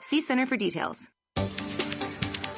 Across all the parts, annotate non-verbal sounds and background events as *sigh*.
See Center for details.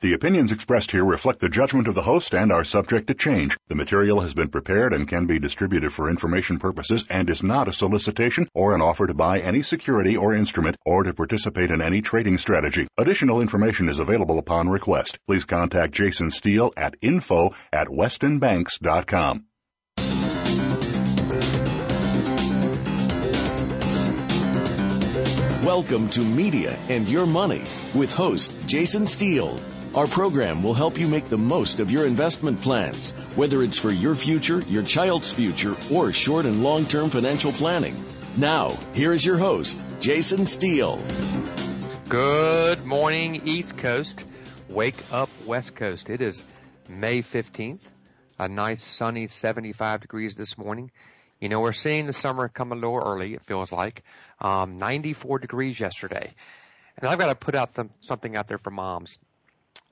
The opinions expressed here reflect the judgment of the host and are subject to change. The material has been prepared and can be distributed for information purposes and is not a solicitation or an offer to buy any security or instrument or to participate in any trading strategy. Additional information is available upon request. Please contact Jason Steele at info at westonbanks.com. Welcome to Media and Your Money with host Jason Steele. Our program will help you make the most of your investment plans, whether it's for your future, your child's future, or short and long term financial planning. Now, here is your host, Jason Steele. Good morning, East Coast. Wake up, West Coast. It is May 15th, a nice sunny 75 degrees this morning. You know, we're seeing the summer come a little early, it feels like. Um, 94 degrees yesterday. And I've got to put out some, something out there for moms.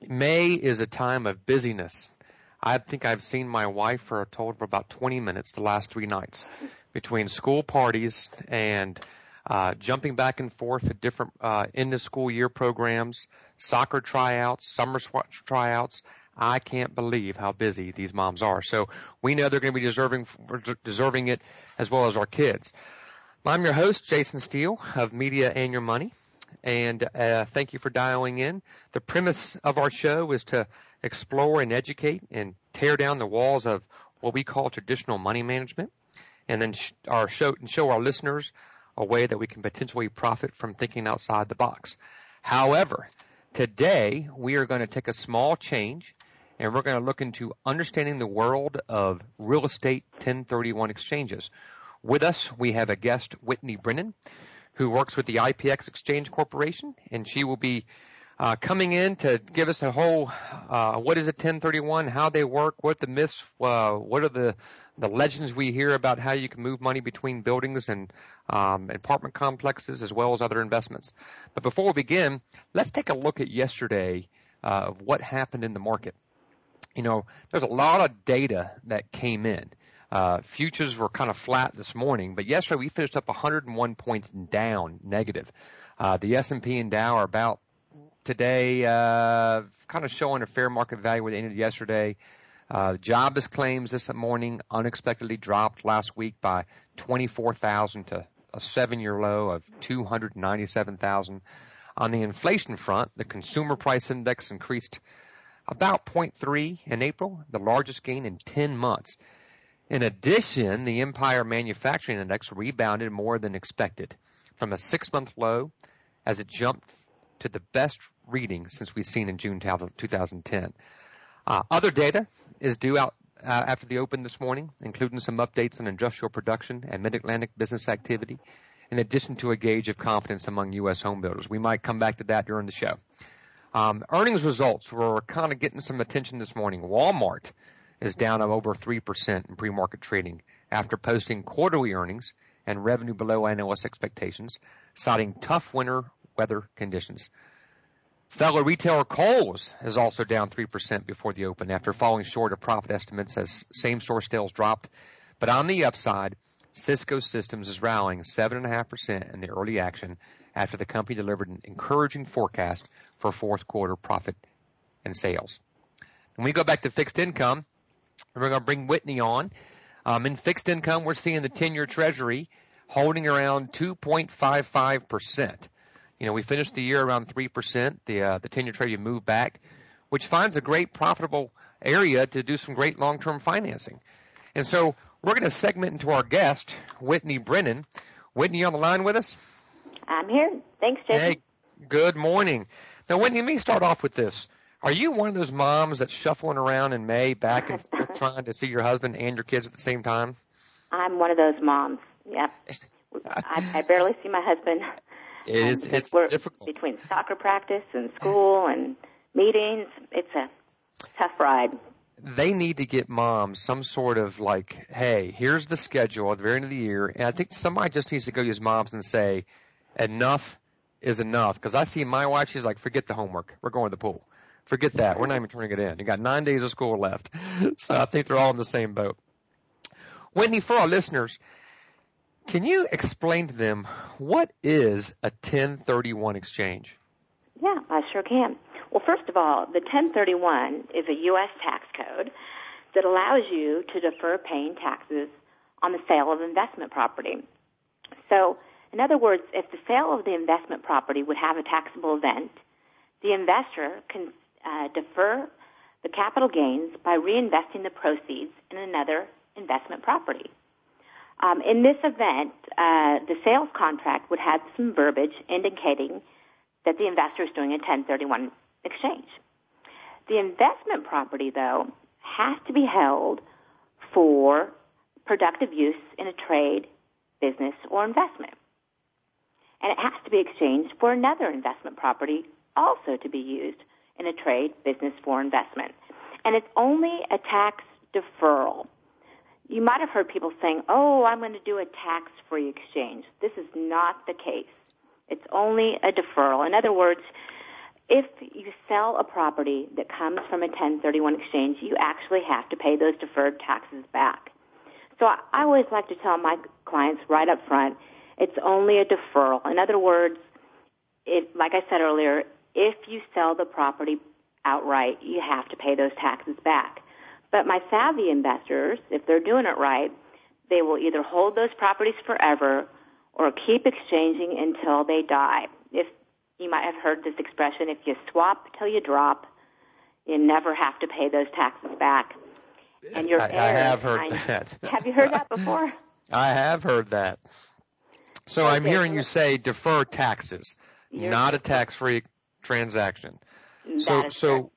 May is a time of busyness. I think I've seen my wife for a total of about 20 minutes the last three nights between school parties and uh, jumping back and forth at different uh, end of school year programs, soccer tryouts, summer tryouts. I can't believe how busy these moms are. So we know they're going to be deserving deserving it as well as our kids. I'm your host, Jason Steele of Media and Your Money and uh, thank you for dialing in. The premise of our show is to explore and educate and tear down the walls of what we call traditional money management, and then sh- our show and show our listeners a way that we can potentially profit from thinking outside the box. However, today we are going to take a small change and we're going to look into understanding the world of real estate 1031 exchanges. With us, we have a guest, Whitney Brennan who works with the IPX Exchange Corporation, and she will be uh, coming in to give us a whole uh, what is a 1031, how they work, what the myths, uh, what are the the legends we hear about how you can move money between buildings and um, apartment complexes as well as other investments. But before we begin, let's take a look at yesterday uh, of what happened in the market. You know, there's a lot of data that came in. Uh, futures were kind of flat this morning, but yesterday we finished up 101 points down, negative. Uh, the S&P and Dow are about today, uh, kind of showing a fair market value where they ended yesterday. Uh, jobless claims this morning unexpectedly dropped last week by 24,000 to a seven-year low of 297,000. On the inflation front, the consumer price index increased about 0.3 in April, the largest gain in 10 months. In addition, the Empire Manufacturing Index rebounded more than expected from a six month low as it jumped to the best reading since we've seen in June 2010. Uh, other data is due out uh, after the open this morning, including some updates on industrial production and mid-Atlantic business activity, in addition to a gauge of confidence among U.S. home builders. We might come back to that during the show. Um, earnings results were kind of getting some attention this morning. Walmart is down over 3% in pre-market trading after posting quarterly earnings and revenue below analyst expectations, citing tough winter weather conditions. Fellow retailer Kohl's is also down 3% before the open after falling short of profit estimates as same-store sales dropped. But on the upside, Cisco Systems is rallying 7.5% in the early action after the company delivered an encouraging forecast for fourth quarter profit and sales. When we go back to fixed income, we're going to bring Whitney on. Um, in fixed income, we're seeing the 10-year Treasury holding around 2.55%. You know, we finished the year around 3%. The, uh, the 10-year Treasury moved back, which finds a great profitable area to do some great long-term financing. And so we're going to segment into our guest, Whitney Brennan. Whitney, you on the line with us? I'm here. Thanks, Jason. Hey, good morning. Now, Whitney, let me start off with this. Are you one of those moms that's shuffling around in May back and forth *laughs* trying to see your husband and your kids at the same time? I'm one of those moms. Yep. I, I barely see my husband. *laughs* It um, is. It's difficult. between soccer practice and school and meetings. It's a tough ride. they need to get moms some sort of like, hey, here's the schedule at the very end of the year, and I think somebody just needs to go to his moms and say, enough is enough. Because I see my wife, she's like, forget the homework, we're going to the pool. Forget that, we're not even turning it in. You got nine days of school left, *laughs* so I think they're all in the same boat. Whitney, for our listeners, can you explain to them what is a 1031 exchange? Yeah, I sure can. Well, first of all, the 1031 is a U.S. tax code that allows you to defer paying taxes on the sale of investment property. So, in other words, if the sale of the investment property would have a taxable event, the investor can uh, defer the capital gains by reinvesting the proceeds in another investment property. Um, in this event, uh, the sales contract would have some verbiage indicating that the investor is doing a 1031 exchange. The investment property, though, has to be held for productive use in a trade, business, or investment. And it has to be exchanged for another investment property also to be used in a trade, business, for investment. And it's only a tax deferral. You might have heard people saying, oh, I'm going to do a tax free exchange. This is not the case. It's only a deferral. In other words, if you sell a property that comes from a 1031 exchange, you actually have to pay those deferred taxes back. So I always like to tell my clients right up front, it's only a deferral. In other words, it, like I said earlier, if you sell the property outright, you have to pay those taxes back. But my savvy investors, if they're doing it right, they will either hold those properties forever or keep exchanging until they die. If you might have heard this expression, if you swap till you drop, you never have to pay those taxes back. And your I, I have heard kind- that. Have you heard that *laughs* before? I have heard that. So I'm hearing you say defer taxes, You're- not a tax-free transaction. So, so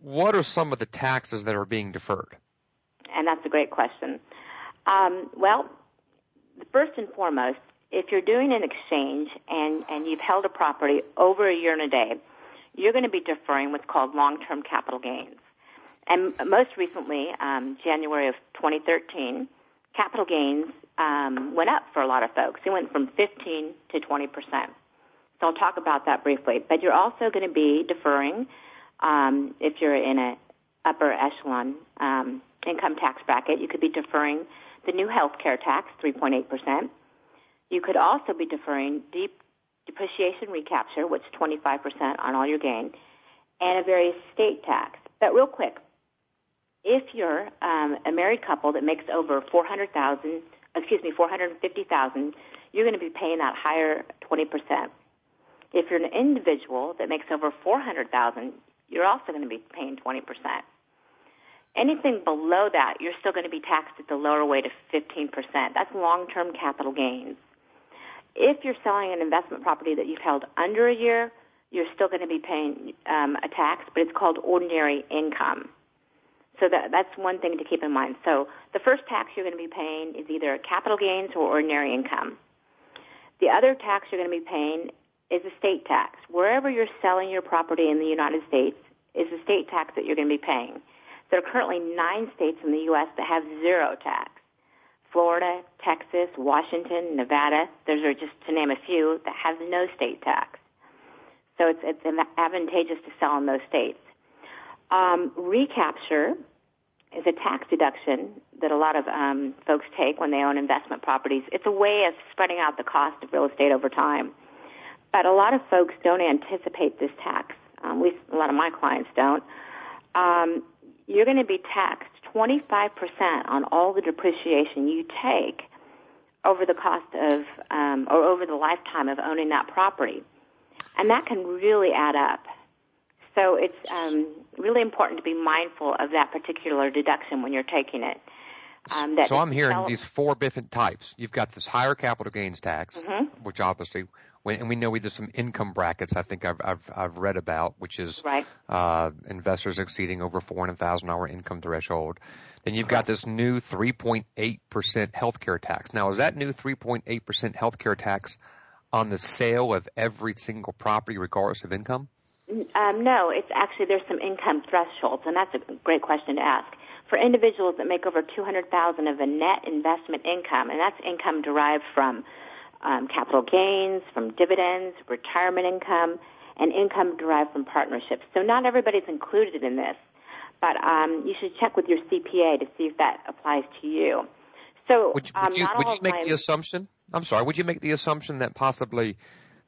what are some of the taxes that are being deferred? And that's a great question. Um, well, first and foremost, if you're doing an exchange and, and you've held a property over a year and a day, you're going to be deferring what's called long-term capital gains. And most recently, um, January of 2013, capital gains um, went up for a lot of folks. It went from 15 to 20 percent. So I'll talk about that briefly. But you're also going to be deferring um, if you're in an upper echelon um, income tax bracket. You could be deferring the new health care tax, 3.8 percent. You could also be deferring deep depreciation recapture, which is 25 percent on all your gain, and a various state tax. But real quick, if you're um, a married couple that makes over 400,000, excuse me, 450,000, you're going to be paying that higher 20 percent. If you're an individual that makes over 400,000, you're also going to be paying 20%. Anything below that, you're still going to be taxed at the lower rate of 15%. That's long-term capital gains. If you're selling an investment property that you've held under a year, you're still going to be paying um, a tax, but it's called ordinary income. So that, that's one thing to keep in mind. So the first tax you're going to be paying is either capital gains or ordinary income. The other tax you're going to be paying is a state tax. Wherever you're selling your property in the United States is a state tax that you're going to be paying. There are currently nine states in the U.S. that have zero tax. Florida, Texas, Washington, Nevada, those are just to name a few that have no state tax. So it's, it's advantageous to sell in those states. Um, recapture is a tax deduction that a lot of um, folks take when they own investment properties. It's a way of spreading out the cost of real estate over time. But a lot of folks don't anticipate this tax. Um, we, a lot of my clients don't. Um, you're going to be taxed 25% on all the depreciation you take over the cost of, um, or over the lifetime of owning that property. And that can really add up. So it's um, really important to be mindful of that particular deduction when you're taking it. Um, that so I'm hearing these four different types. You've got this higher capital gains tax, Mhm. which obviously, when, and we know we did some income brackets. I think I've I've, I've read about, which is Right. uh, investors exceeding over four hundred thousand dollar income threshold. Then you've got this new 3.8 percent healthcare tax. Now, is that new 3.8 percent healthcare tax on the sale of every single property, regardless of income? Um, no, it's actually there's some income thresholds, and that's a great question to ask. For individuals that make over 200,000 of a net investment income, and that's income derived from um, capital gains, from dividends, retirement income, and income derived from partnerships. So not everybody's included in this, but um, you should check with your CPA to see if that applies to you. So would, would um, you, would you make my, the assumption? I'm sorry. Would you make the assumption that possibly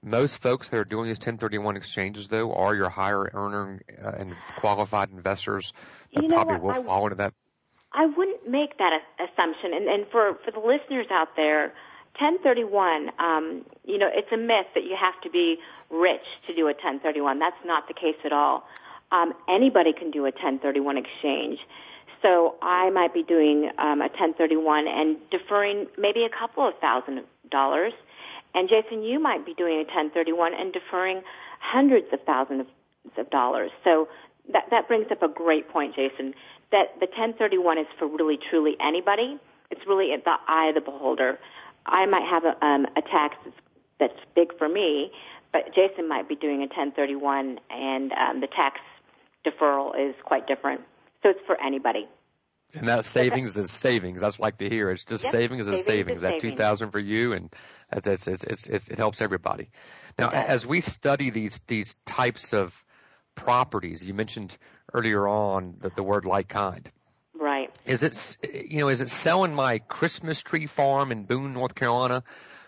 most folks that are doing these 1031 exchanges, though, are your higher earner uh, and qualified investors that you know probably what? will I, fall into that? I wouldn't make that assumption. And, and for, for the listeners out there, 1031, um, you know, it's a myth that you have to be rich to do a 1031. That's not the case at all. Um, anybody can do a 1031 exchange. So I might be doing um, a 1031 and deferring maybe a couple of thousand dollars. And Jason, you might be doing a 1031 and deferring hundreds of thousands of dollars. So that, that brings up a great point, Jason, that the 1031 is for really truly anybody. It's really at the eye of the beholder. I might have a, um, a tax that's big for me, but Jason might be doing a 1031 and um, the tax deferral is quite different. So it's for anybody. And that savings is savings. That's what I like to hear. It's just Yep, savings is savings savings. is That two thousand for you, and that's, it's, it's, it's, it's, it helps everybody. Now, does. as we study these these types of properties, you mentioned earlier on the, the word like kind. Right. Is it you know is it selling my Christmas tree farm in Boone, North Carolina,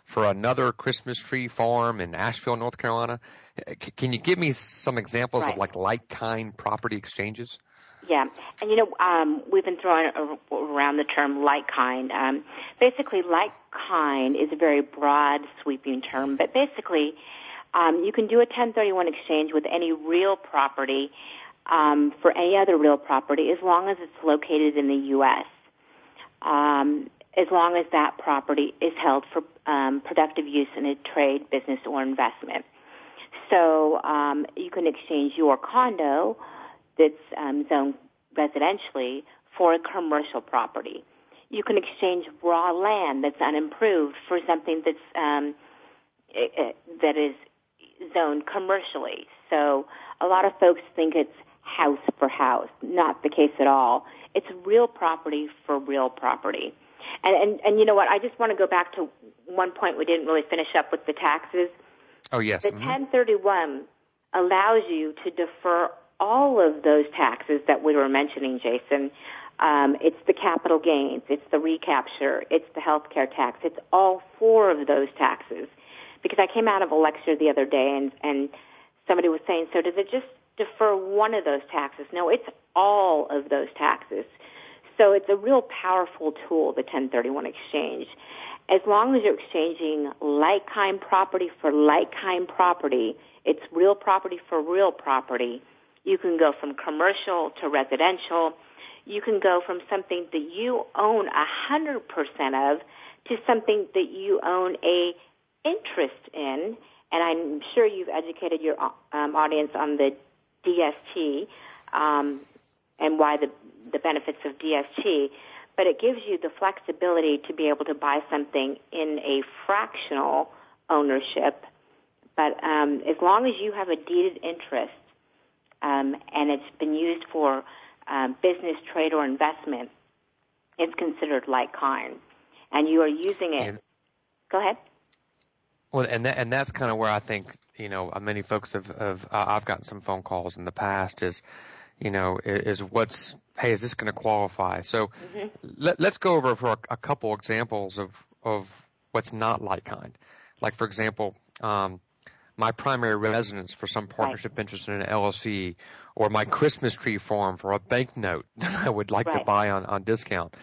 for another Christmas tree farm in Asheville, North Carolina? Eh, c- Can you give me some examples Right. of like like kind property exchanges? Yeah, and you know, um, we've been throwing around the term like kind. Um, basically, like kind is a very broad, sweeping term, but basically, um, you can do a 1031 exchange with any real property um, for any other real property as long as it's located in the U.S. Um, as long as that property is held for um, productive use in a trade, business, or investment. So um, you can exchange your condo that's um, zoned residentially for a commercial property. You can exchange raw land that's unimproved for something that's um, eh, eh, that is zoned commercially. So a lot of folks think it's house for house. Not the case at all. It's real property for real property. And and, and you know what? I just want to go back to one point we didn't really finish up with the taxes. Oh yes. The mhm. 1031 allows you to defer all of those taxes that we were mentioning, Jason. Um, it's the capital gains, it's the recapture, it's the health care tax. It's all four of those taxes. Because I came out of a lecture the other day and, and somebody was saying, so does it just defer one of those taxes? No, it's all of those taxes. So it's a real powerful tool, the 1031 exchange. As long as you're exchanging like-kind property for like-kind property, it's real property for real property. You can go from commercial to residential. You can go from something that you own a hundred percent of to something that you own a interest in. And I'm sure you've educated your um, audience on the DST um, and why the the benefits of DST. But it gives you the flexibility to be able to buy something in a fractional ownership. But um, as long as you have a deeded interest um, and it's been used for um, business, trade, or investment, it's considered like kind. And you are using it. And- Go ahead. Well, and that, and that's kind of where I think you know uh, many folks have, have uh, I've gotten some phone calls in the past is, you know, is what's hey is this going to qualify? So let, let's go over for a, a couple examples of of what's not like kind. Like for example, um, my primary residence for some partnership interest in an LLC, or my Christmas tree farm for a banknote *laughs* that I would like to buy on on discount.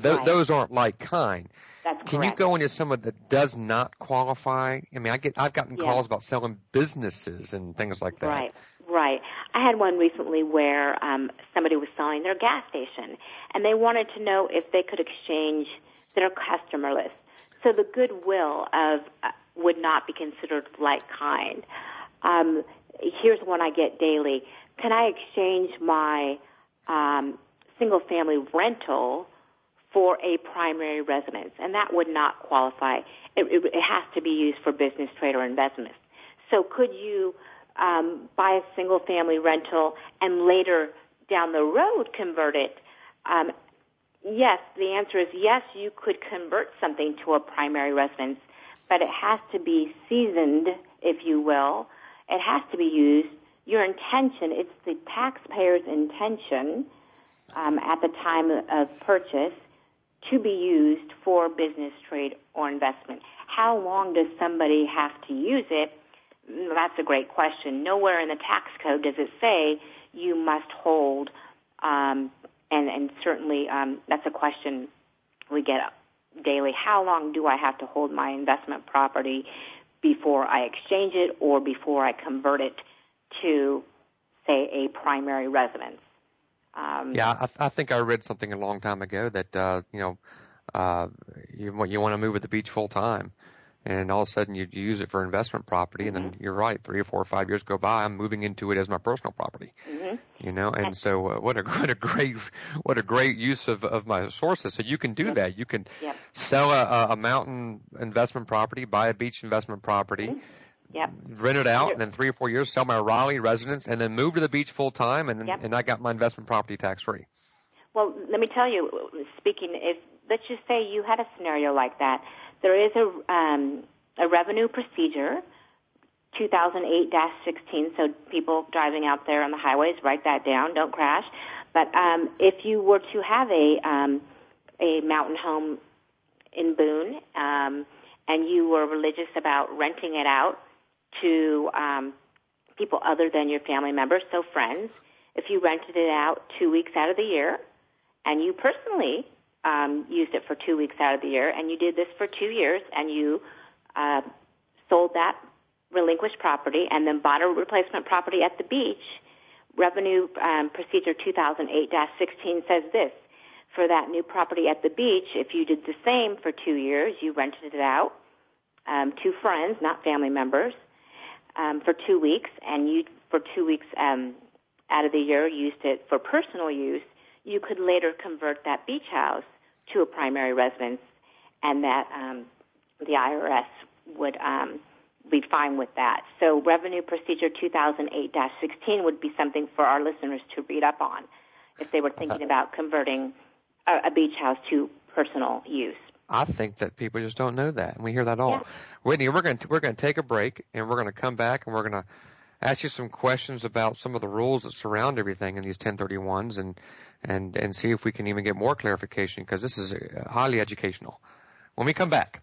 Th- Right. Those aren't like kind. That's Can you go into some of that does not qualify? I mean, I get I've gotten Yeah. calls about selling businesses and things like that. Right, right. I had one recently where um, somebody was selling their gas station, and they wanted to know if they could exchange their customer list. So the goodwill of uh, would not be considered like kind. Um, here's one I get daily. Can I exchange my um, single family rental for a primary residence? And that would not qualify. it, it, it has to be used for business, trade, or investment. So could you um, buy a single family rental and later down the road convert it? Um, yes, the answer is yes, you could convert something to a primary residence, but it has to be seasoned, if you will. It has to be used. Your intention, it's the taxpayer's intention um, at the time of purchase to be used for business, trade, or investment. How long does somebody have to use it? That's a great question. Nowhere in the tax code does it say you must hold, um, and, and certainly um, that's a question we get daily. How long do I have to hold my investment property before I exchange it or before I convert it to, say, a primary residence? Um, yeah, I, I think I read something a long time ago that uh, you know uh, you you want to move at the beach full time, and all of a sudden you use it for investment property, and then mm-hmm. you're right, three or four or five years go by, I'm moving into it as my personal property. Mm-hmm. You know, and so uh, what a *laughs* what a great what a great use of of my sources. So you can do yep. that. You can yep. sell a, a mountain investment property, buy a beach investment property. Mm-hmm Yep. Rent it out, and then three or four years, sell my Raleigh residence, and then move to the beach full time, and yep. and I got my investment property tax free. Well, let me tell you. Speaking, if let's just say you had a scenario like that, there is a um, a revenue procedure. 2008-16. So people driving out there on the highways, write that down. Don't crash. But um, if you were to have a um, a mountain home in Boone, um, and you were religious about renting it out to um, people other than your family members, so friends. If you rented it out two weeks out of the year, and you personally um, used it for two weeks out of the year, and you did this for two years, and you uh, sold that relinquished property and then bought a replacement property at the beach, Revenue um, Procedure 2008-16 says this. For that new property at the beach, if you did the same for two years, you rented it out um, to friends, not family members, um, for two weeks, and you for two weeks um, out of the year used it for personal use, you could later convert that beach house to a primary residence, and that um, the IRS would um, be fine with that. So, Revenue Procedure 2008-16 would be something for our listeners to read up on if they were thinking about converting a, a beach house to personal use. I think that people just don't know that, and we hear that all. Yeah. Whitney, we're going to we're going to take a break, and we're going to come back, and we're going to ask you some questions about some of the rules that surround everything in these 1031s, and and and see if we can even get more clarification because this is uh, highly educational. When we come back.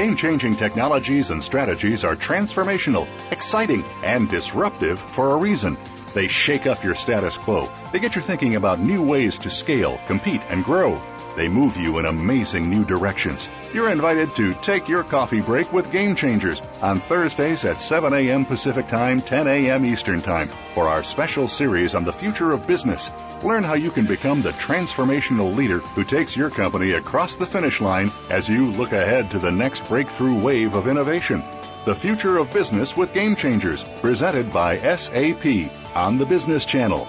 Game changing technologies and strategies are transformational, exciting, and disruptive for a reason. They shake up your status quo. They get you thinking about new ways to scale, compete, and grow. They move you in amazing new directions. You're invited to take your coffee break with Game Changers on Thursdays at 7 a.m. Pacific Time, 10 a.m. Eastern Time for our special series on the future of business. Learn how you can become the transformational leader who takes your company across the finish line as you look ahead to the next breakthrough wave of innovation. The Future of Business with Game Changers, presented by SAP on the Business Channel.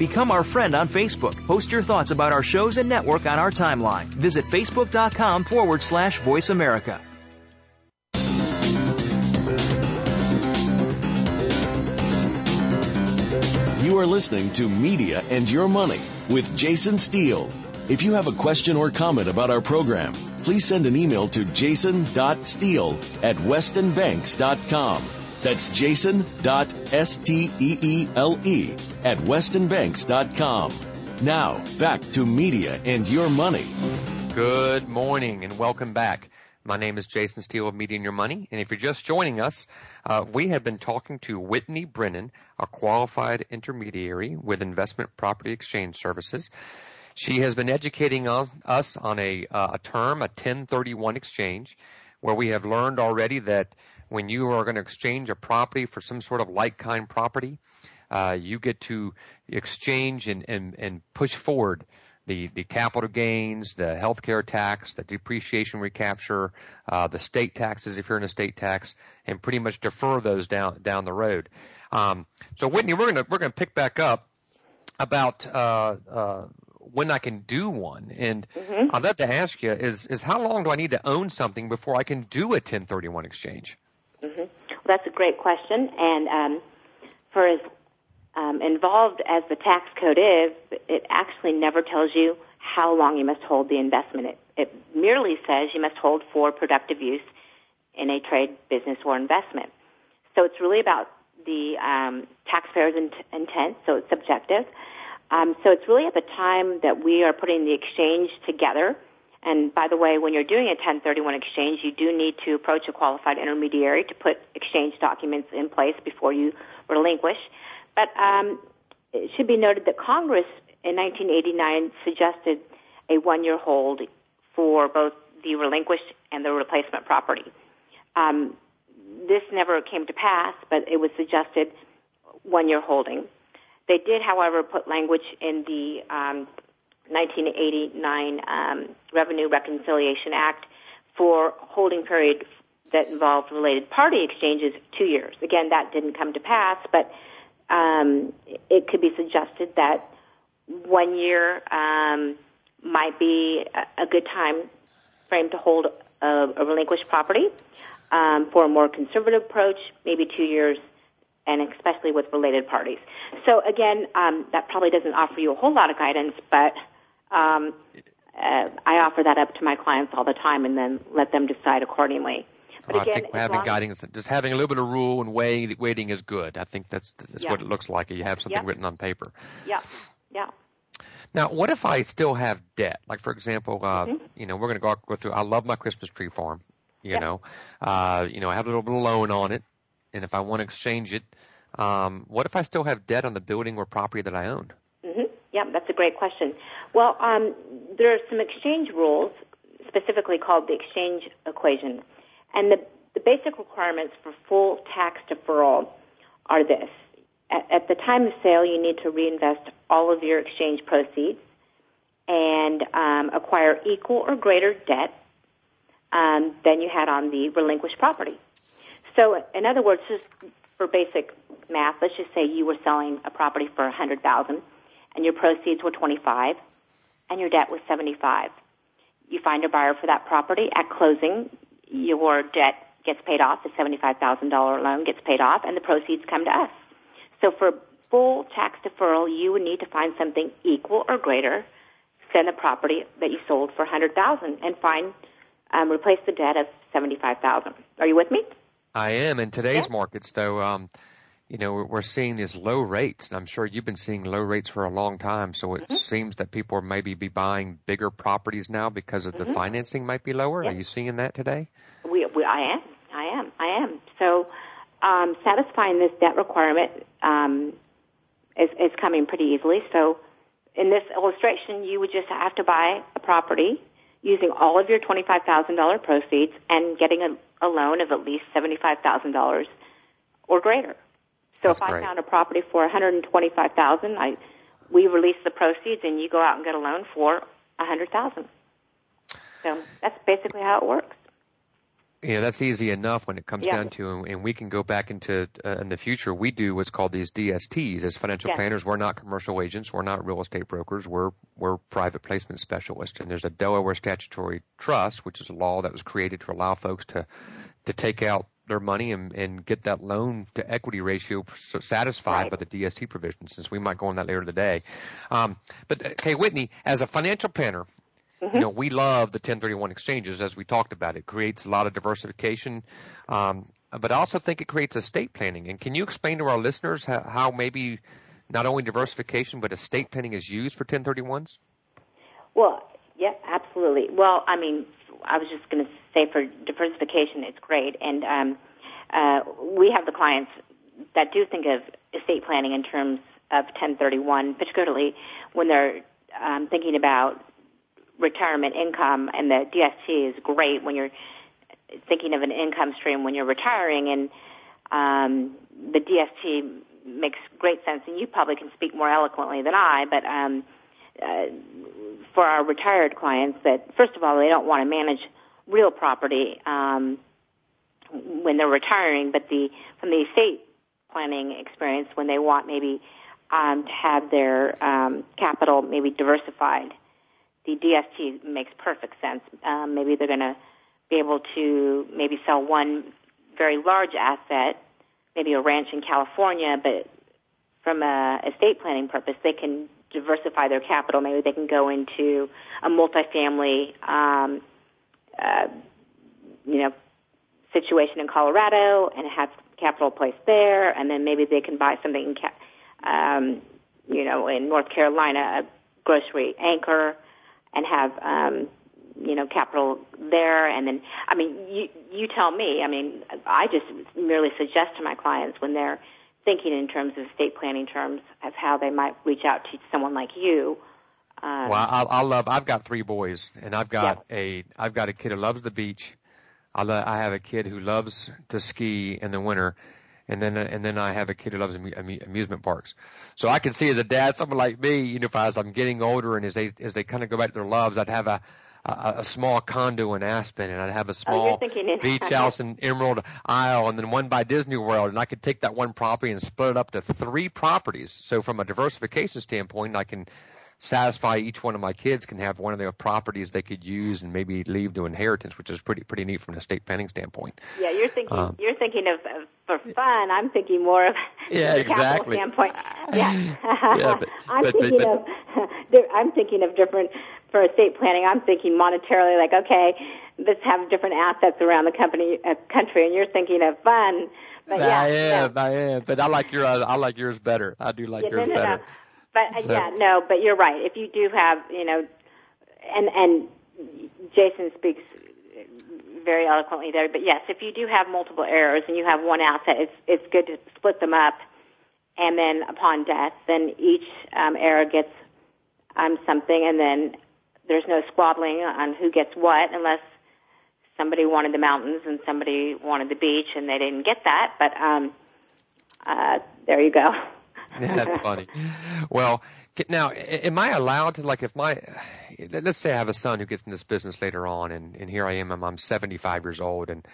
Become our friend on Facebook. Post your thoughts about our shows and network on our timeline. Visit facebook.com forward slash voice America. You are listening to Media and Your Money with Jason Steele. If you have a question or comment about our program, please send an email to jason.steele at westonbanks.com. That's jason.steele at westonbanks.com. Now, back to Media and Your Money. Good morning and welcome back. My name is Jason Steele of Media and Your Money, and if you're just joining us, uh, we have been talking to Whitney Brennan, a qualified intermediary with Investment Property Exchange Services. She has been educating us on a, uh, a term, a 1031 exchange, where we have learned already that when you are going to exchange a property for some sort of like kind property, uh, you get to exchange and, and, and push forward the, the capital gains, the healthcare tax, the depreciation recapture, uh, the state taxes if you're in a state tax, and pretty much defer those down down the road. Um, so Whitney, we're gonna we're gonna pick back up about uh, uh, when I can do one, and mm-hmm. I'd like to ask you is is how long do I need to own something before I can do a 1031 exchange? Mm-hmm. Well, that's a great question, and um, for as um, involved as the tax code is, it actually never tells you how long you must hold the investment. It, it merely says you must hold for productive use in a trade, business, or investment. So it's really about the um, taxpayer's int- intent, so it's subjective. Um, so it's really at the time that we are putting the exchange together. And by the way, when you're doing a 1031 exchange, you do need to approach a qualified intermediary to put exchange documents in place before you relinquish. But um, it should be noted that Congress in 1989 suggested a one-year hold for both the relinquished and the replacement property. Um, this never came to pass, but it was suggested one-year holding. They did, however, put language in the um, 1989 um, Revenue Reconciliation Act for holding period that involved related party exchanges two years. Again, that didn't come to pass, but um, it could be suggested that one year um, might be a, good time frame to hold a, a relinquished property. Um, for a more conservative approach, maybe two years, and especially with related parties. So again, um, that probably doesn't offer you a whole lot of guidance, but um, uh, I offer that up to my clients all the time, and then let them decide accordingly. But again, I think having guidance, just having a little bit of rule and weighing, waiting is good. I think that's that's yeah. what it looks like. You have something written on paper. Yeah, yeah. Now, what if I still have debt? Like, for example, uh, mm-hmm. you know, we're going to go, go through. I love my Christmas tree farm. You know, uh, you know, I have a little bit of loan on it, and if I want to exchange it, um, what if I still have debt on the building or property that I own? Yeah, that's a great question. Well, um, there are some exchange rules, specifically called the exchange equation. And the, the basic requirements for full tax deferral are this. At, at the time of sale, you need to reinvest all of your exchange proceeds and um, acquire equal or greater debt um, than you had on the relinquished property. So, in other words, just for basic math, let's just say you were selling a property for a hundred thousand, and your proceeds were twenty-five, and your debt was seventy-five. You find a buyer for that property at closing your debt gets paid off, the $75,000 loan gets paid off, and the proceeds come to us. So for full tax deferral, you would need to find something equal or greater than the property that you sold for 100000 and find, um, replace the debt of 75000 Are you with me? I am. In today's yeah. markets, though, um, you know, we're seeing these low rates, and I'm sure you've been seeing low rates for a long time. So it mm-hmm. seems that people are maybe be buying bigger properties now because of mm-hmm. the financing might be lower. Are you seeing that today? We, we, I am, I am, I am. So um, satisfying this debt requirement um, is, is coming pretty easily. So in this illustration, you would just have to buy a property using all of your $25,000 proceeds and getting a, a loan of at least $75,000 or greater. So That's if great. I found a property for 125,000, I we release the proceeds and you go out and get a loan for 100,000. So that's basically how it works. Yeah, that's easy enough when it comes yeah. down to, it. and we can go back into uh, in the future. We do what's called these DSTs as financial planners. We're not commercial agents. We're not real estate brokers. We're we're private placement specialists. And there's a Delaware statutory trust, which is a law that was created to allow folks to to take out their money and, and get that loan to equity ratio satisfied right. by the DST provision, since we might go on that later today. Um, but okay, Whitney, as a financial planner, Mm-hmm. you know, we love the 1031 exchanges as we talked about. It creates a lot of diversification, um, but I also think it creates estate planning. And can you explain to our listeners how, how maybe not only diversification but estate planning is used for 1031s? Well, yeah, absolutely. Well, I mean, I was just going to say for diversification, it's great, and um, uh, we have the clients that do think of estate planning in terms of 1031, particularly when they're um, thinking about retirement income, and the DST is great when you're thinking of an income stream when you're retiring, and um, the DST makes great sense, and you probably can speak more eloquently than I, but um, uh, for our retired clients, that first of all, they don't want to manage real property um, when they're retiring, but the from the estate planning experience, when they want maybe um, to have their um, capital maybe diversified the DST makes perfect sense. Um, maybe they're going to be able to maybe sell one very large asset, maybe a ranch in California, but from a estate planning purpose, they can diversify their capital. Maybe they can go into a multifamily, um, uh, you know, situation in Colorado and have capital placed there, and then maybe they can buy something in, um, you know, in North Carolina, a grocery anchor and have um, you know capital there. And then i mean you you tell me. I mean i just merely suggest to my clients when they're thinking in terms of estate planning terms of how they might reach out to someone like you um, well I, I love i've got three boys and i've got yeah. a i've got a kid who loves the beach I, lo- I have a kid who loves to ski in the winter and then and then I have a kid who loves amu- amusement parks. So I can see as a dad, someone like me, you know, if I, as I'm getting older and as they as they kind of go back to their loves, I'd have a a, a small condo in Aspen, and I'd have a small oh, beach house in Emerald Isle, and then one by Disney World, and I could take that one property and split it up to three properties. So from a diversification standpoint, I can satisfy each one of my kids can have one of their properties they could use and maybe leave to inheritance, which is pretty pretty neat from an estate planning standpoint. Yeah, you're thinking um, you're thinking of, of for fun. I'm thinking more of yeah, exactly. standpoint. Yeah, *laughs* yeah but, *laughs* I'm but, thinking but, of *laughs* I'm thinking of different for estate planning. I'm thinking monetarily, like okay, let's have different assets around the company uh, country, and you're thinking of fun. But yeah, I am, I am, but I like your I like yours better. I do like yeah, yours no, no, better. No. But uh, So- yeah, no, but you're right. If you do have, you know, and and Jason speaks very eloquently there. But yes, if you do have multiple errors and you have one asset, it's it's good to split them up, and then upon death, then each um, error gets um, something, and then there's no squabbling on who gets what unless somebody wanted the mountains and somebody wanted the beach and they didn't get that. But um, uh, there you go. *laughs* *laughs* That's funny. Well, now, am I allowed to, like, if my, let's say I have a son who gets in this business later on, and, and here I am, I'm, I'm 75 years old, and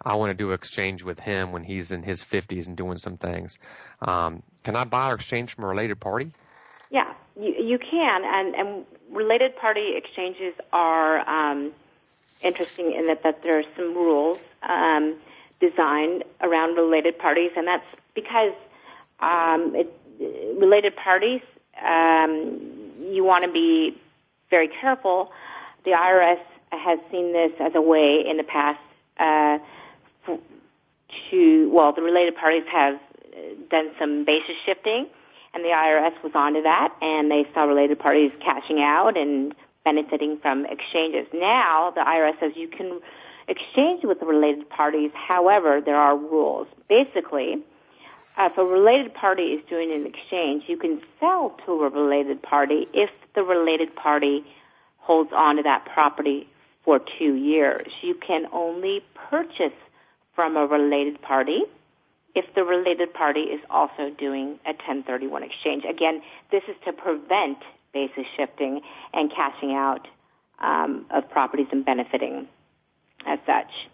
I want to do exchange with him when he's in his 50s and doing some things. Um, can I buy or exchange from a related party? Yeah, you, you can, and, and related party exchanges are um, interesting in that, that there are some rules um, designed around related parties, and that's because um, it, related parties, um, you want to be very careful. The IRS has seen this as a way in the past uh, to, well, the related parties have uh, done some basis shifting, and the IRS was onto that, and they saw related parties cashing out and benefiting from exchanges. Now, the IRS says you can exchange with the related parties, however, there are rules. Basically, if a related party is doing an exchange, you can sell to a related party if the related party holds on to that property for two years. You can only purchase from a related party if the related party is also doing a 1031 exchange. Again, this is to prevent basis shifting and cashing out um, of properties and benefiting as such.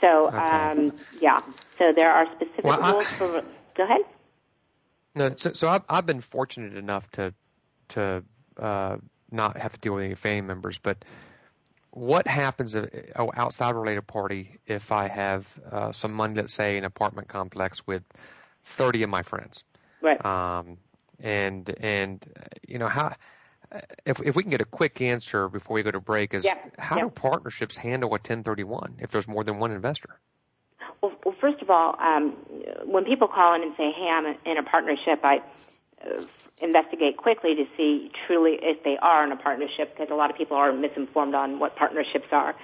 So, Okay. um, yeah. So there are specific Well, I- rules for. Go ahead. No, so, so I've, I've been fortunate enough to to uh, not have to deal with any family members, but what happens if, oh, outside related party if I have uh, some money, let's say, an apartment complex with 30 of my friends? Right. Um, and and you know how if if we can get a quick answer before we go to break is yep. how yep. do partnerships handle a 1031 if there's more than one investor? Well, well first of all, um, when people call in and say, "Hey, I'm in a partnership," I investigate quickly to see truly if they are in a partnership because a lot of people are misinformed on what partnerships are.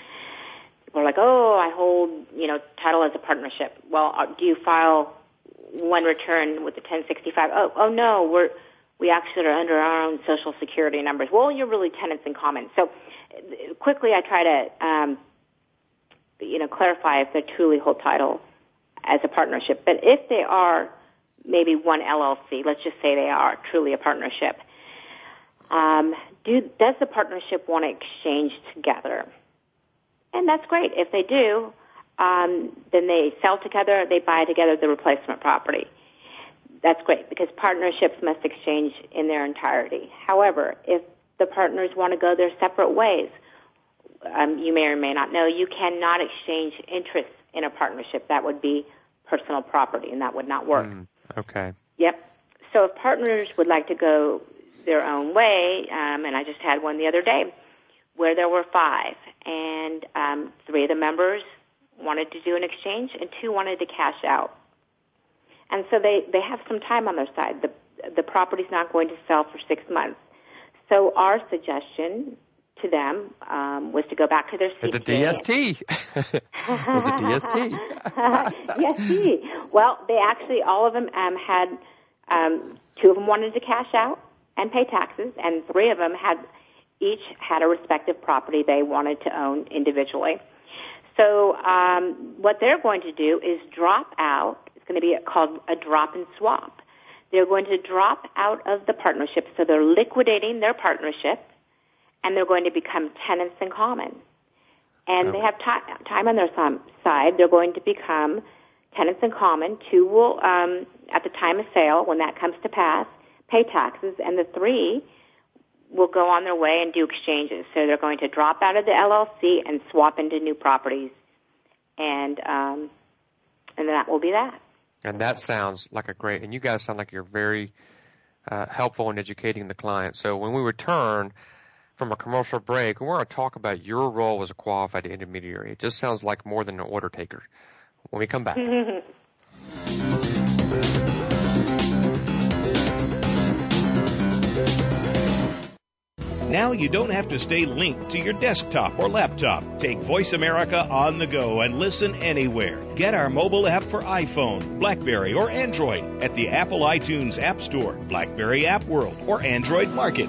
Are like, "Oh, I hold you know title as a partnership." Well, uh, do you file one return with the 1065? Oh, oh no, we're we actually are under our own social security numbers. Well, you're really tenants in common. So quickly, I try to um, you know clarify if they truly hold title as a partnership. But if they are maybe one LLC, let's just say they are truly a partnership. Um, do, does the partnership want to exchange together? And that's great. If they do, um, then they sell together, they buy together the replacement property. That's great because partnerships must exchange in their entirety. However, if the partners want to go their separate ways, um, you may or may not know, you cannot exchange interests in a partnership. That would be personal property, and that would not work. Mm, okay. Yep. So if partners would like to go their own way, um, and I just had one the other day where there were five, and um, three of the members wanted to do an exchange, and two wanted to cash out. And so they, they have some time on their side. The, the property's not going to sell for six months. So our suggestion to them um, was to go back to their CPA. It's a DST. *laughs* it's a *laughs* DST. DST. Well, they actually, all of them um, had, um, two of them wanted to cash out and pay taxes, and three of them had each had a respective property they wanted to own individually. So um, what they're going to do is drop out. It's going to be called a drop and swap. They're going to drop out of the partnership, so they're liquidating their partnership and they're going to become tenants in common. And okay. they have t- time on their side. They're going to become tenants in common. Two will, um, at the time of sale, when that comes to pass, pay taxes, and the three will go on their way and do exchanges. So they're going to drop out of the LLC and swap into new properties, and um, and that will be that. And that sounds like a great. And you guys sound like you're very uh, helpful in educating the client. So when we return, from a commercial break, we're going to talk about your role as a qualified intermediary. It just sounds like more than an order taker. When we come back. *laughs* Now you don't have to stay linked to your desktop or laptop. Take Voice America on the go and listen anywhere. Get our mobile app for iPhone, Blackberry, or Android at the Apple iTunes App Store, Blackberry App World, or Android Market.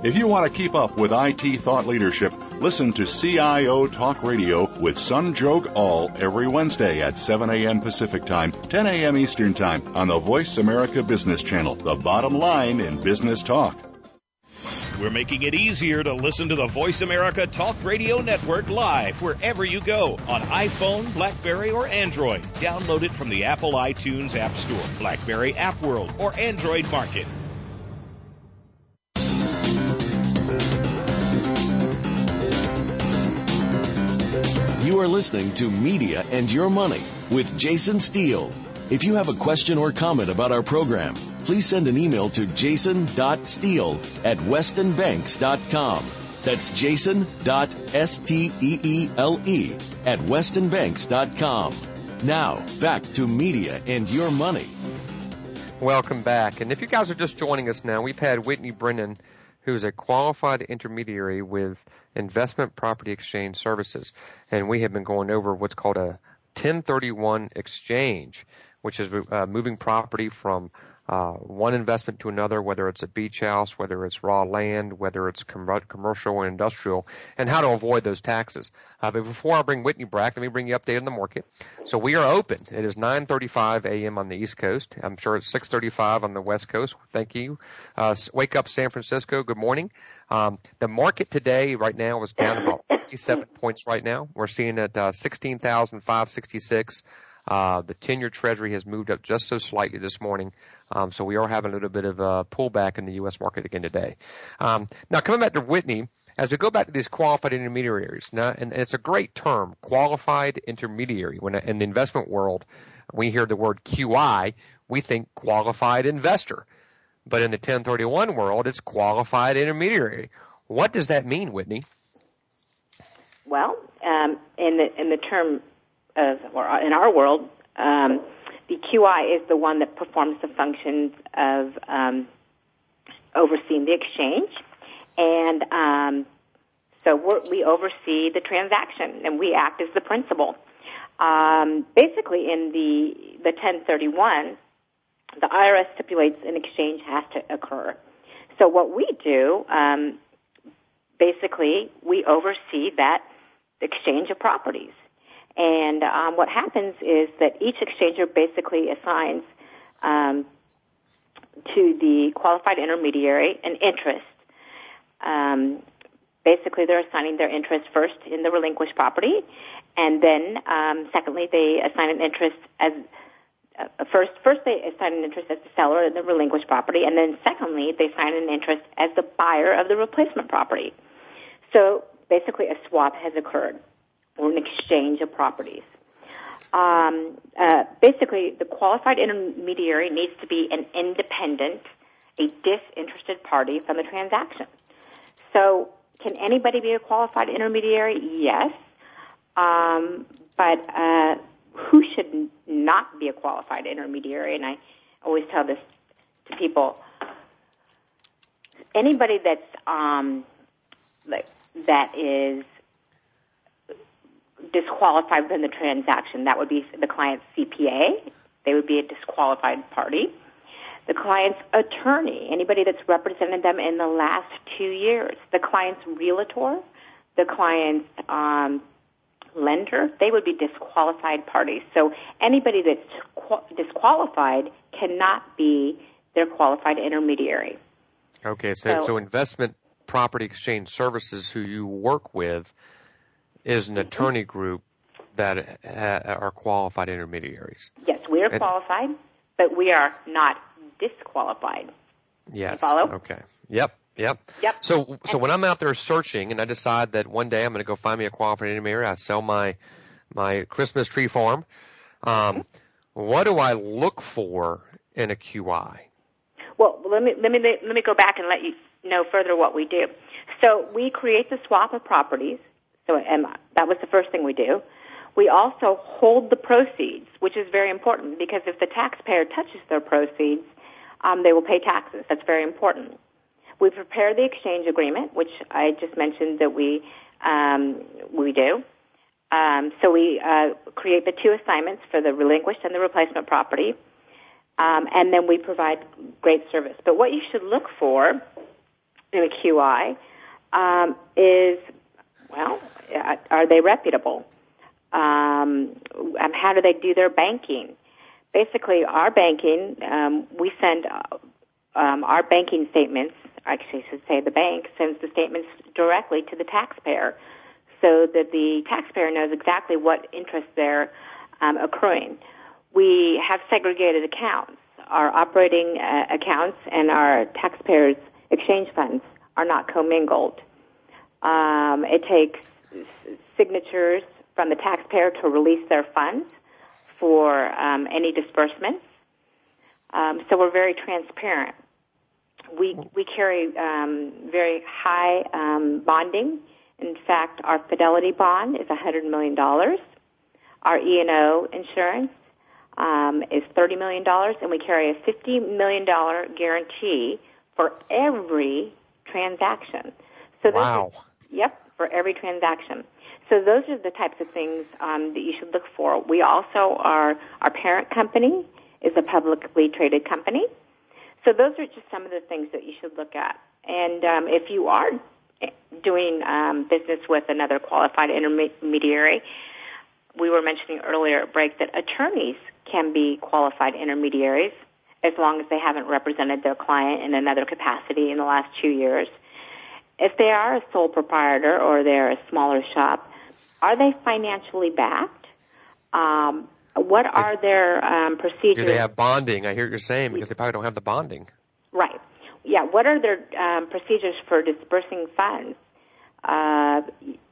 If you want to keep up with IT thought leadership, listen to CIO Talk Radio with Sanjog Aul every Wednesday at 7 a.m. Pacific Time, 10 a.m. Eastern Time on the Voice America Business Channel, the bottom line in business talk. We're making it easier to listen to the Voice America Talk Radio Network live wherever you go on iPhone, Blackberry, or Android. Download it from the Apple iTunes App Store, Blackberry App World, or Android Market. You are listening to Media and Your Money with Jason Steele. If you have a question or comment about our program, please send an email to jason.steele at westonbanks.com. That's jason.steele at westonbanks.com. Now, back to media and your money. Welcome back. And if you guys are just joining us now, we've had Whitney Brennan, who's a qualified intermediary with Investment Property Exchange Services. And we have been going over what's called a 1031 exchange, which is uh, moving property from uh, one investment to another, whether it's a beach house, whether it's raw land, whether it's com- commercial or industrial, and how to avoid those taxes. Uh, but before I bring Whitney back, let me bring you update on the market. So we are open. It is 9:35 a.m. on the East Coast. I'm sure it's 6:35 on the West Coast. Thank you. Uh, wake up, San Francisco. Good morning. Um, the market today, right now, is down about 57 points. Right now, we're seeing it uh, 16,566. Uh, the 10-year Treasury has moved up just so slightly this morning, um, so we are having a little bit of a pullback in the U.S. market again today. Um, now, coming back to Whitney, as we go back to these qualified intermediaries, now, and, and it's a great term, qualified intermediary. When in the investment world, we hear the word QI, we think qualified investor. But in the 1031 world, it's qualified intermediary. What does that mean, Whitney? Well, um, in the in the term of, or in our world, um, the QI is the one that performs the functions of um, overseeing the exchange, and um, so we oversee the transaction, and we act as the principal. Um, basically, in the the 1031, the IRS stipulates an exchange has to occur. So what we do, um, basically, we oversee that exchange of properties. And um, what happens is that each exchanger basically assigns um, to the qualified intermediary an interest. Um, basically, they're assigning their interest first in the relinquished property, and then um, secondly, they assign an interest as uh, first. First, they assign an interest as the seller in the relinquished property, and then secondly, they assign an interest as the buyer of the replacement property. So basically, a swap has occurred or an exchange of properties. Um, uh, basically, the qualified intermediary needs to be an independent, a disinterested party from the transaction. So, can anybody be a qualified intermediary? Yes. Um, but uh, who should not be a qualified intermediary? And I always tell this to people: anybody that's um, like that is disqualified within the transaction. That would be the client's CPA. They would be a disqualified party. The client's attorney, anybody that's represented them in the last two years. The client's realtor, the client's um, lender, they would be disqualified parties. So anybody that's disqualified cannot be their qualified intermediary. Okay, so, so, so investment property exchange services who you work with is an mm-hmm. attorney group that uh, are qualified intermediaries. Yes, we are qualified, but we are not disqualified. Yes. follow? Okay. Yep. Yep. Yep. So, so when I'm out there searching and I decide that one day I'm going to go find me a qualified intermediary, I sell my my Christmas tree farm. Um, mm-hmm. what do I look for in a QI? Well, let me let me let me go back and let you know further what we do. So we create the swap of properties so and that was the first thing we do. We also hold the proceeds, which is very important because if the taxpayer touches their proceeds, um, they will pay taxes. That's very important. We prepare the exchange agreement, which I just mentioned that we um, we do. Um, so we uh, create the two assignments for the relinquished and the replacement property, um, and then we provide great service. But what you should look for in a QI um, is well, are they reputable? Um, um, how do they do their banking? Basically, our banking, um, we send um, our banking statements. Actually, I should say the bank sends the statements directly to the taxpayer, so that the taxpayer knows exactly what interest they're um, accruing. We have segregated accounts. Our operating uh, accounts and our taxpayers' exchange funds are not commingled. Um, it takes signatures from the taxpayer to release their funds for um, any disbursements. Um, so we're very transparent. We we carry um, very high um, bonding. In fact, our fidelity bond is $100 million. Our E&O insurance um, is $30 million, and we carry a $50 million guarantee for every transaction. So wow. Yep, for every transaction. So those are the types of things um, that you should look for. We also are our parent company is a publicly traded company. So those are just some of the things that you should look at. And um, if you are doing um, business with another qualified intermediary, we were mentioning earlier at break that attorneys can be qualified intermediaries as long as they haven't represented their client in another capacity in the last two years. If they are a sole proprietor or they're a smaller shop, are they financially backed? Um, what are their um, procedures? Do they have bonding? I hear you're saying because they probably don't have the bonding. Right. Yeah. What are their um, procedures for dispersing funds? Uh,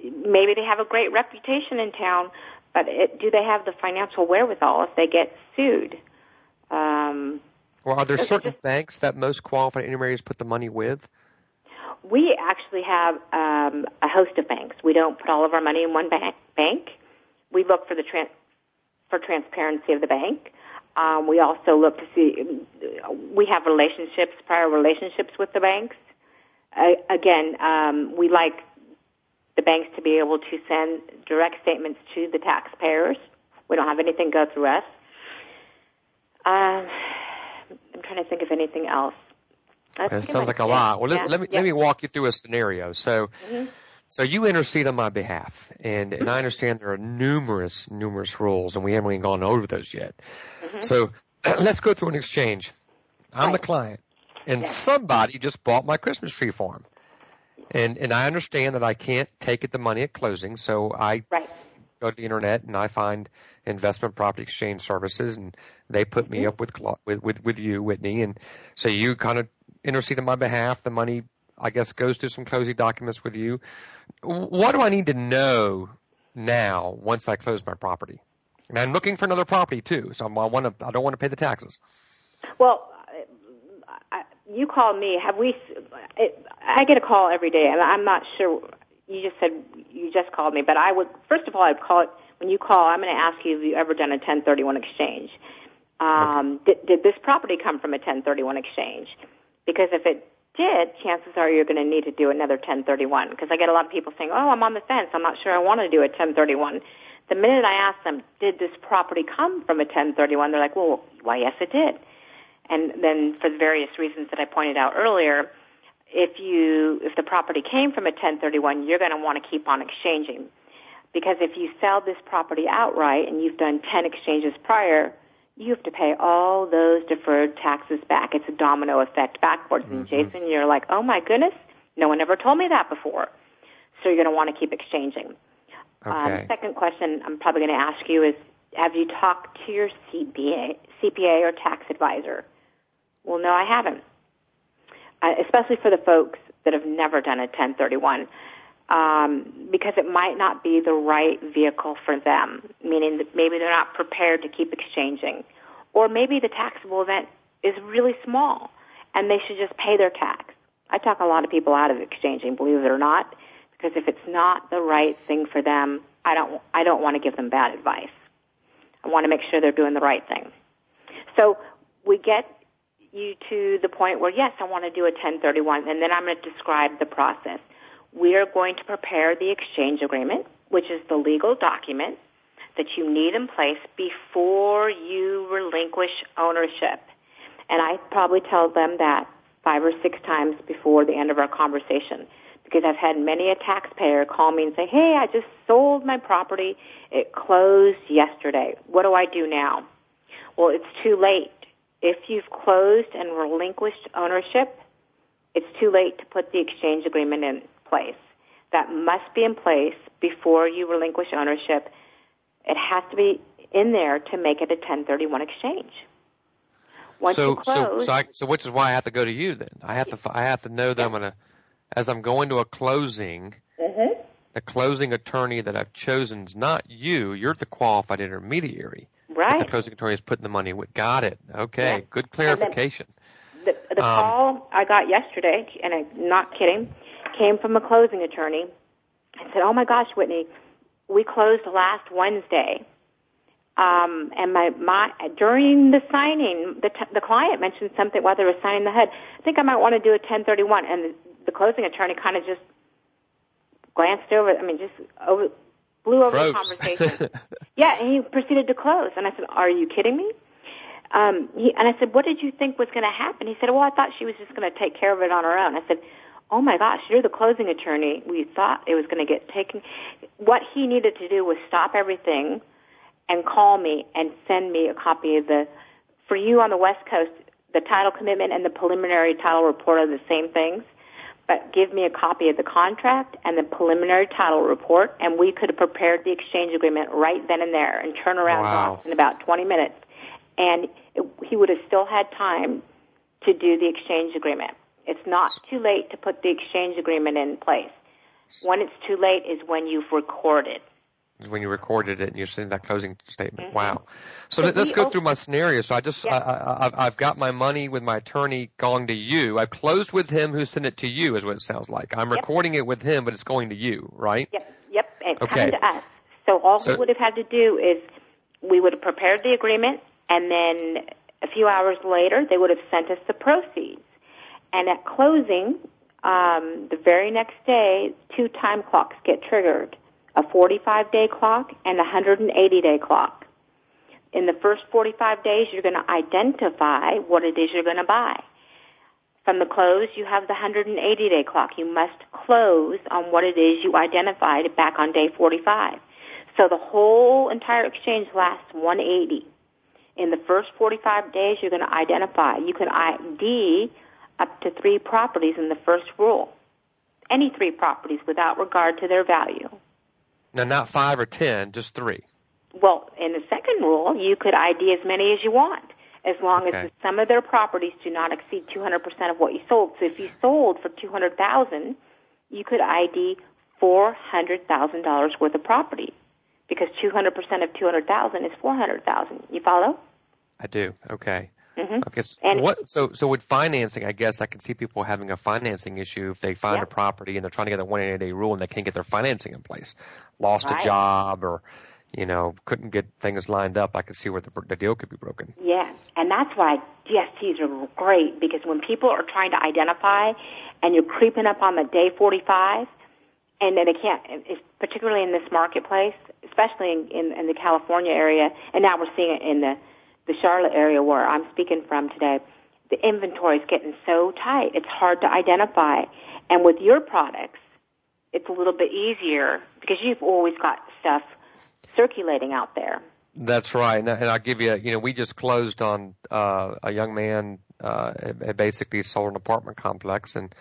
maybe they have a great reputation in town, but it, do they have the financial wherewithal if they get sued? Um, well, are there certain just, banks that most qualified intermediaries put the money with? We actually have um, a host of banks. We don't put all of our money in one bank. bank. We look for the trans- for transparency of the bank. Um, we also look to see we have relationships, prior relationships with the banks. Uh, again, um, we like the banks to be able to send direct statements to the taxpayers. We don't have anything go through us. Um, I'm trying to think of anything else. That sounds like a lot. Well, let, let me yeah. let me walk you through a scenario. So, mm-hmm. so you intercede on my behalf, and and I understand there are numerous numerous rules, and we haven't even gone over those yet. Mm-hmm. So, *clears throat* let's go through an exchange. I'm right. the client, and yeah. somebody just bought my Christmas tree farm, and and I understand that I can't take it the money at closing, so I right. Go to the internet and I find investment property exchange services, and they put me mm-hmm. up with with with, with you, Whitney, and so you kind of intercede on my behalf. The money, I guess, goes through some closing documents with you. What do I need to know now once I close my property? And I'm looking for another property too, so I'm, I want to. I don't want to pay the taxes. Well, I, you call me. Have we? It, I get a call every day, and I'm not sure. You just said you just called me, but I would first of all I'd call it when you call. I'm going to ask you have you ever done a 1031 exchange. Um, okay. did, did this property come from a 1031 exchange? Because if it did, chances are you're going to need to do another 1031. Because I get a lot of people saying, "Oh, I'm on the fence. I'm not sure I want to do a 1031." The minute I ask them, "Did this property come from a 1031?" They're like, "Well, why, yes, it did." And then, for the various reasons that I pointed out earlier, if you if the property came from a 1031, you're going to want to keep on exchanging. Because if you sell this property outright and you've done 10 exchanges prior, you have to pay all those deferred taxes back. It's a domino effect backwards. Mm-hmm. And Jason, you're like, oh my goodness, no one ever told me that before. So you're going to want to keep exchanging. Um, okay. Um, second question I'm probably going to ask you is, have you talked to your CPA, CPA or tax advisor? Well, no, I haven't. Especially for the folks that have never done a 1031 um, because it might not be the right vehicle for them, meaning that maybe they're not prepared to keep exchanging. Or maybe the taxable event is really small and they should just pay their tax. I talk a lot of people out of exchanging, believe it or not, because if it's not the right thing for them, I don't, I don't want to give them bad advice. I want to make sure they're doing the right thing. So we get you to the point where, yes, I want to do a 1031, and then I'm going to describe the process we are going to prepare the exchange agreement, which is the legal document that you need in place before you relinquish ownership. And I probably tell them that five or six times before the end of our conversation because I've had many a taxpayer call me and say, hey, I just sold my property. It closed yesterday. What do I do now? Well, it's too late. If you've closed and relinquished ownership, it's too late to put the exchange agreement in place. That must be in place before you relinquish ownership. It has to be in there to make it a 1031 exchange. Once so, you close, so, so, I, so which is why I have to go to you then. I have to, I have to know that. I'm going to, as I'm going to a closing, mm-hmm. the closing attorney that I've chosen is not you. You're the qualified intermediary. Right. the closing attorney is putting the money with. Got it. Okay. Yeah. Good clarification. The, the um, call I got yesterday, and I'm not kidding, came from a closing attorney and said, "Oh my gosh, Whitney, we closed last Wednesday, Um, and my, my, during the signing, the, t- the client mentioned something while they were signing the HUD. I think I might want to do a 1031. And the, the closing attorney kind of just glanced over, I mean, just over, blew over Froze. the conversation. *laughs* yeah, and he proceeded to close. And I said, are you kidding me? Um, he, and I said, what did you think was going to happen? He said, well, I thought she was just going to take care of it on her own. I said, oh my gosh, you're the closing attorney. We thought it was going to get taken. What he needed to do was stop everything and call me and send me a copy of the, for you on the West Coast, the title commitment and the preliminary title report are the same things. But give me a copy of the contract and the preliminary title report, and we could have prepared the exchange agreement right then and there and turn around Wow. in about 20 minutes. And it, he would have still had time to do the exchange agreement. It's not too late to put the exchange agreement in place. When it's too late is when you've recorded. Is when you recorded it and you're sending that closing statement. Mhm. Wow. So So let- let's go through my scenario. So I just, Yeah. I, I, I've, I've got my money with my attorney going to you. I've closed with him who sent it to you is what it sounds like. I'm Yep. recording it with him, but it's going to you, right? Yep, yep, and Okay. coming to us. So all So- he would have had to do is we would have prepared the agreement, and then a few hours later they would have sent us the proceeds. And at closing, um, the very next day, two time clocks get triggered: a 45 day clock and a 180 day clock. In the first 45 days, you're going to identify what it is you're going to buy. From the close, you have the 180 day clock. You must close on what it is you identified back on day 45. So the whole entire exchange lasts 180. In the first 45 days, you're going to identify. You can ID up to three properties in the first rule. Any three properties without regard to their value. Now, not five or ten, just three. Well, in the second rule, you could ID as many as you want, as long Okay. as the sum of their properties do not exceed 200% of what you sold. So if you sold for 200,000, you could ID $400,000 worth of property because 200% of 200,000 is 400,000. You follow? I do. Okay. Hmm Okay. So And- what? So so with financing, I guess I can see people having a financing issue if they find Yeah. a property and they're trying to get the 180 day rule and they can't get their financing in place, lost Right. a job or you know couldn't get things lined up. I could see where the, the deal could be broken. Yeah, and that's why DSTs are great because when people are trying to identify and you're creeping up on the day 45 and then they can't, it's particularly in this marketplace, especially in, in, in the California area, and now we're seeing it in the, the Charlotte area where I'm speaking from today, the inventory is getting so tight, it's hard to identify. And with your products, it's a little bit easier because you've always got stuff circulating out there. That's right, and, I'll give you. You know, we just closed on uh, a young man. Uh, had basically sold an apartment complex, and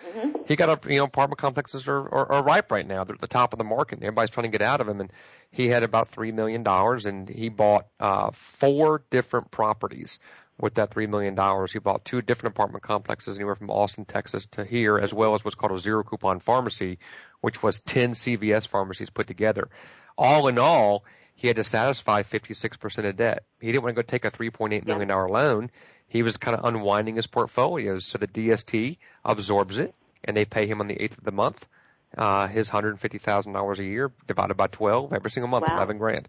he got up. You know, apartment complexes are, are, are ripe right now. They're at the top of the market. Everybody's trying to get out of them, and he had about three million dollars, and he bought uh, four different properties with that three million dollars. He bought two different apartment complexes, anywhere from Austin, Texas, to here, as well as what's called a zero coupon pharmacy, which was ten CVS pharmacies put together. All in all, he had to satisfy 56% of debt. He didn't want to go take a $3.8 million loan. He was kind of unwinding his portfolios. So the DST absorbs it and they pay him on the 8th of the month. Uh, his $150,000 a year divided by 12 every single month, Wow. 11 grand.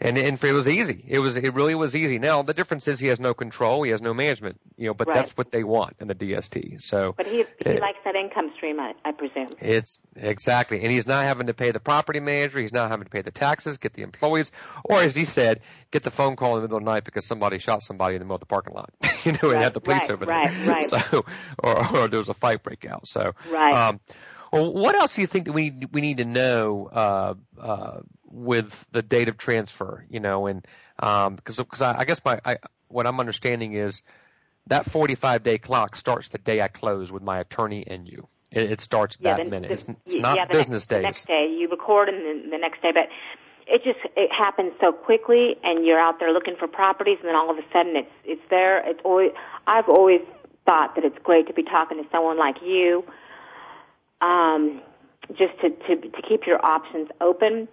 And, and for, it was easy. It was, it really was easy. Now the difference is he has no control. He has no management, you know, but Right. that's what they want in the DST. So But he, he Eh. likes that income stream, I, I presume. it's exactly, and he's not having to pay the property manager. He's not having to pay the taxes, get the employees, or as he said, get the phone call in the middle of the night because somebody shot somebody in the middle of the parking lot. *laughs* you know, and had the police right, over there. right, right. *laughs* So, or, or there was a fight break out. So, Right. Um, well, what else do you think that we we need to know uh, uh, with the date of transfer? You know, and because because I, I guess my I, what I'm understanding is that 45 day clock starts the day I close with my attorney and you. It, it starts that the- minute. the- it's it's yeah, not the business next, The days. next day, you record and then the next day, but it just it happens so quickly, and you're out there looking for properties, and then all of a sudden it's it's there. It's always I've always thought that it's great to be talking to someone like you, um, just to to to keep your options open.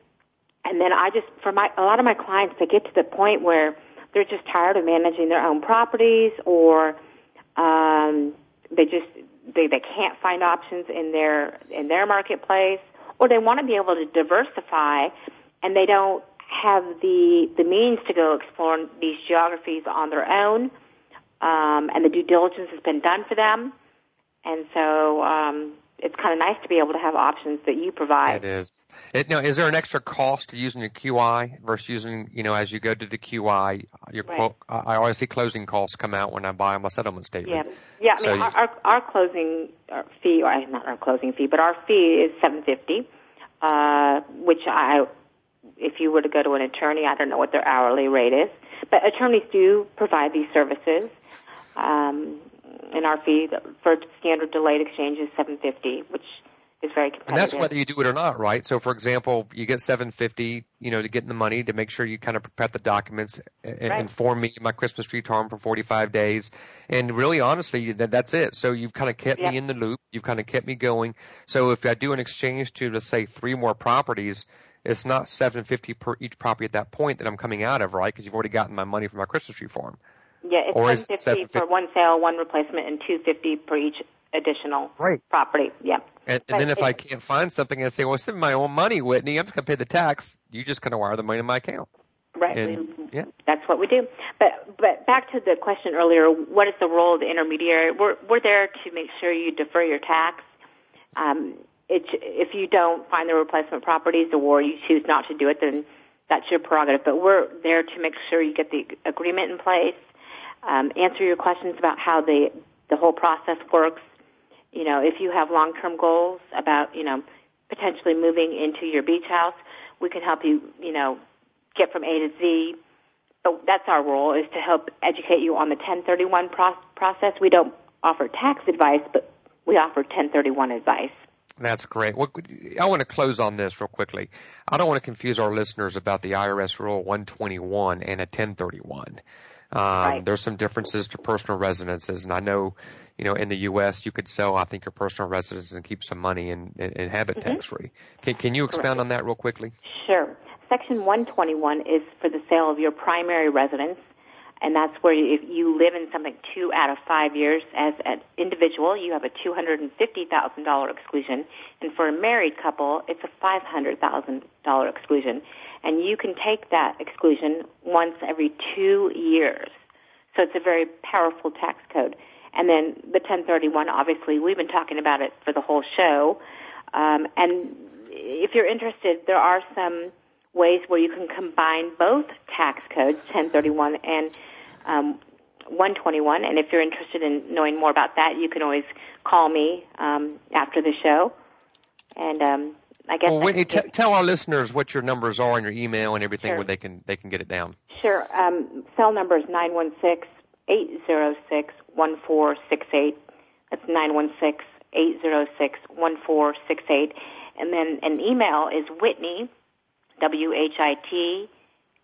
And then I just for my a lot of my clients, they get to the point where they're just tired of managing their own properties, or um, they just they they can't find options in their in their marketplace, or they want to be able to diversify, and they don't have the the means to go explore these geographies on their own, um, and the due diligence has been done for them, and so um, it's kind of nice to be able to have options that you provide. It is. It, now, is there an extra cost to using your QI versus using, you know, as you go to the QI, your Right. quote, I always see closing costs come out when I buy my settlement statement. Yeah, yeah. I So mean, you- our, our our closing uh, fee, or not our closing fee, but our fee is seven fifty, uh, which I, if you were to go to an attorney, I don't know what their hourly rate is, but attorneys do provide these services. Um, and our fee for standard delayed exchange is seven fifty, which is very competitive. And that's whether you do it or not, right? So, for example, you get 750, you know, to get in the money to make sure you kind of prepare the documents, and Right. inform me my Christmas tree farm for 45 days, and really, honestly, that, that's it. So you've kind of kept Yep. me in the loop. You've kind of kept me going. So if I do an exchange to, let's say, three more properties, it's not 750 per each property at that point that I'm coming out of, right? Because you've already gotten my money from my Christmas tree farm. Yeah, it's Or seven is it fifty for one sale, one replacement, and two fifty for each additional Right. property. Yeah. And, and then if I can't find something, I say, well, it's in my own money, Whitney. I'm just going to pay the tax. You're just kind of wire the money in my account. Right. And, yeah. That's what we do. But but back to the question earlier, what is the role of the intermediary? We're we're there to make sure you defer your tax. Um, it, if you don't find the replacement properties or you choose not to do it, then that's your prerogative. But we're there to make sure you get the agreement in place, um, answer your questions about how the the whole process works. You know, if you have long term goals about you know potentially moving into your beach house, we can help you. You know, get from A to Z. But that's our role is to help educate you on the 1031 pro- process. We don't offer tax advice, but we offer 1031 advice. That's great. Well, I want to close on this real quickly. I don't want to confuse our listeners about the IRS Rule 121 and a 1031. Um, Right. There's some differences to personal residences, and I know, you know, in the U.S. you could sell, I think, your personal residence and keep some money and, and, have it tax free. Can, can you expound on that real quickly? Sure. Section 121 is for the sale of your primary residence, and that's where you, if you live in something two out of five years as an individual, you have a $250,000 exclusion, and for a married couple, it's a $500,000 exclusion. And you can take that exclusion once every two years. So it's a very powerful tax code. And then the 1031, obviously, we've been talking about it for the whole show. Um, and if you're interested, there are some ways where you can combine both tax codes, 1031 and um, 121. And if you're interested in knowing more about that, you can always call me um, after the show. And um, I guess Well, Whitney, t- tell our listeners what your numbers are and your email and everything Sure. where they can they can get it down. Sure. Um, cell number is nine one six eight zero six one four six eight. That's nine one six eight zero six one four six eight. And then an email is Whitney, W H I T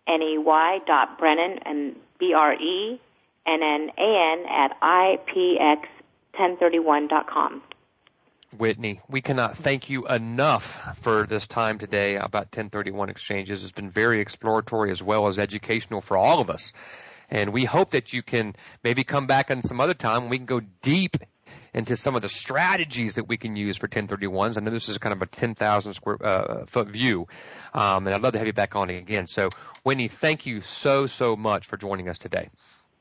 N E Y dot Brennan and B R E N N A N at I P X ten thirty one dot com. Whitney, we cannot thank you enough for this time today about 1031 exchanges. It's been very exploratory as well as educational for all of us. And we hope that you can maybe come back in some other time. We can go deep into some of the strategies that we can use for 1031s. I know this is kind of a 10,000 square uh, foot view, um, and I'd love to have you back on again. So, Whitney, thank you so so much for joining us today.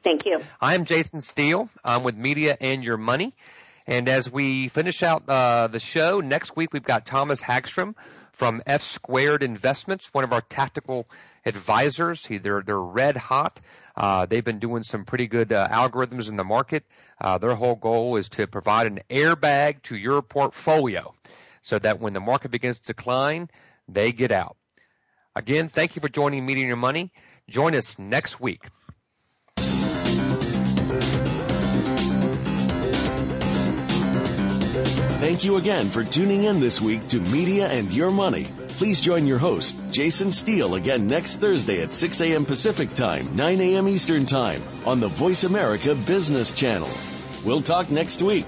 Thank you. I'm Jason Steele. I'm with Media and Your Money. And as we finish out uh, the show, next week we've got Thomas Hagstrom from F Squared Investments, one of our tactical advisors. He, they're, they're red hot. Uh, they've been doing some pretty good uh, algorithms in the market. Uh, their whole goal is to provide an airbag to your portfolio so that when the market begins to decline, they get out. Again, thank you for joining and Your Money. Join us next week. Thank you again for tuning in this week to Media and Your Money. Please join your host, Jason Steele, again next Thursday at 6 a.m. Pacific Time, 9 a.m. Eastern Time on the Voice America Business Channel. We'll talk next week.